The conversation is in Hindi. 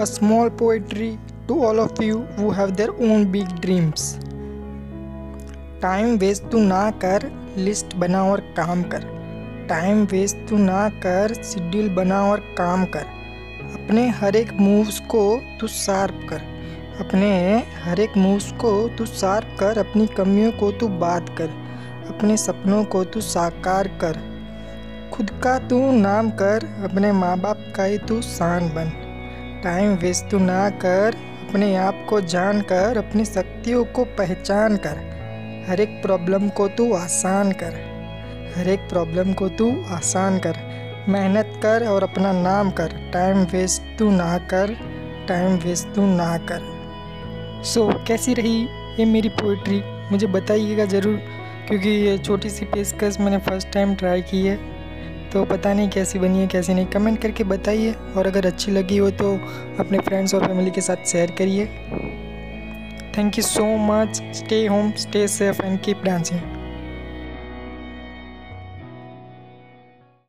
a small poetry to all of you who have their own big dreams. Time waste तू ना कर लिस्ट बना और काम कर टाइम वेस्ट तू ना कर शेड्यूल बना और काम कर अपने हर एक मूव्स को तू शार्प कर अपने हर एक मूव्स को तू शार्प कर अपनी कमियों को तू बात कर अपने सपनों को तू साकार कर खुद का तू नाम कर अपने माँ बाप का ही तू शान बन टाइम वेस्ट तू ना कर अपने आप को जान कर अपनी शक्तियों को पहचान कर। हर एक प्रॉब्लम को तू आसान कर। हर एक प्रॉब्लम को तू आसान कर। मेहनत कर और अपना नाम कर। टाइम वेस्ट तू ना कर। टाइम वेस्ट तू ना कर। सो so, कैसी रही ये मेरी पोइट्री मुझे बताइएगा ज़रूर क्योंकि ये छोटी सी पेशकश मैंने फ़र्स्ट टाइम ट्राई की है। तो पता नहीं कैसी बनी है, कैसी नहीं। कमेंट करके बताइए और अगर अच्छी लगी हो तो अपने फ्रेंड्स और फैमिली के साथ शेयर करिए। Thank you so much stay home stay safe and keep dancing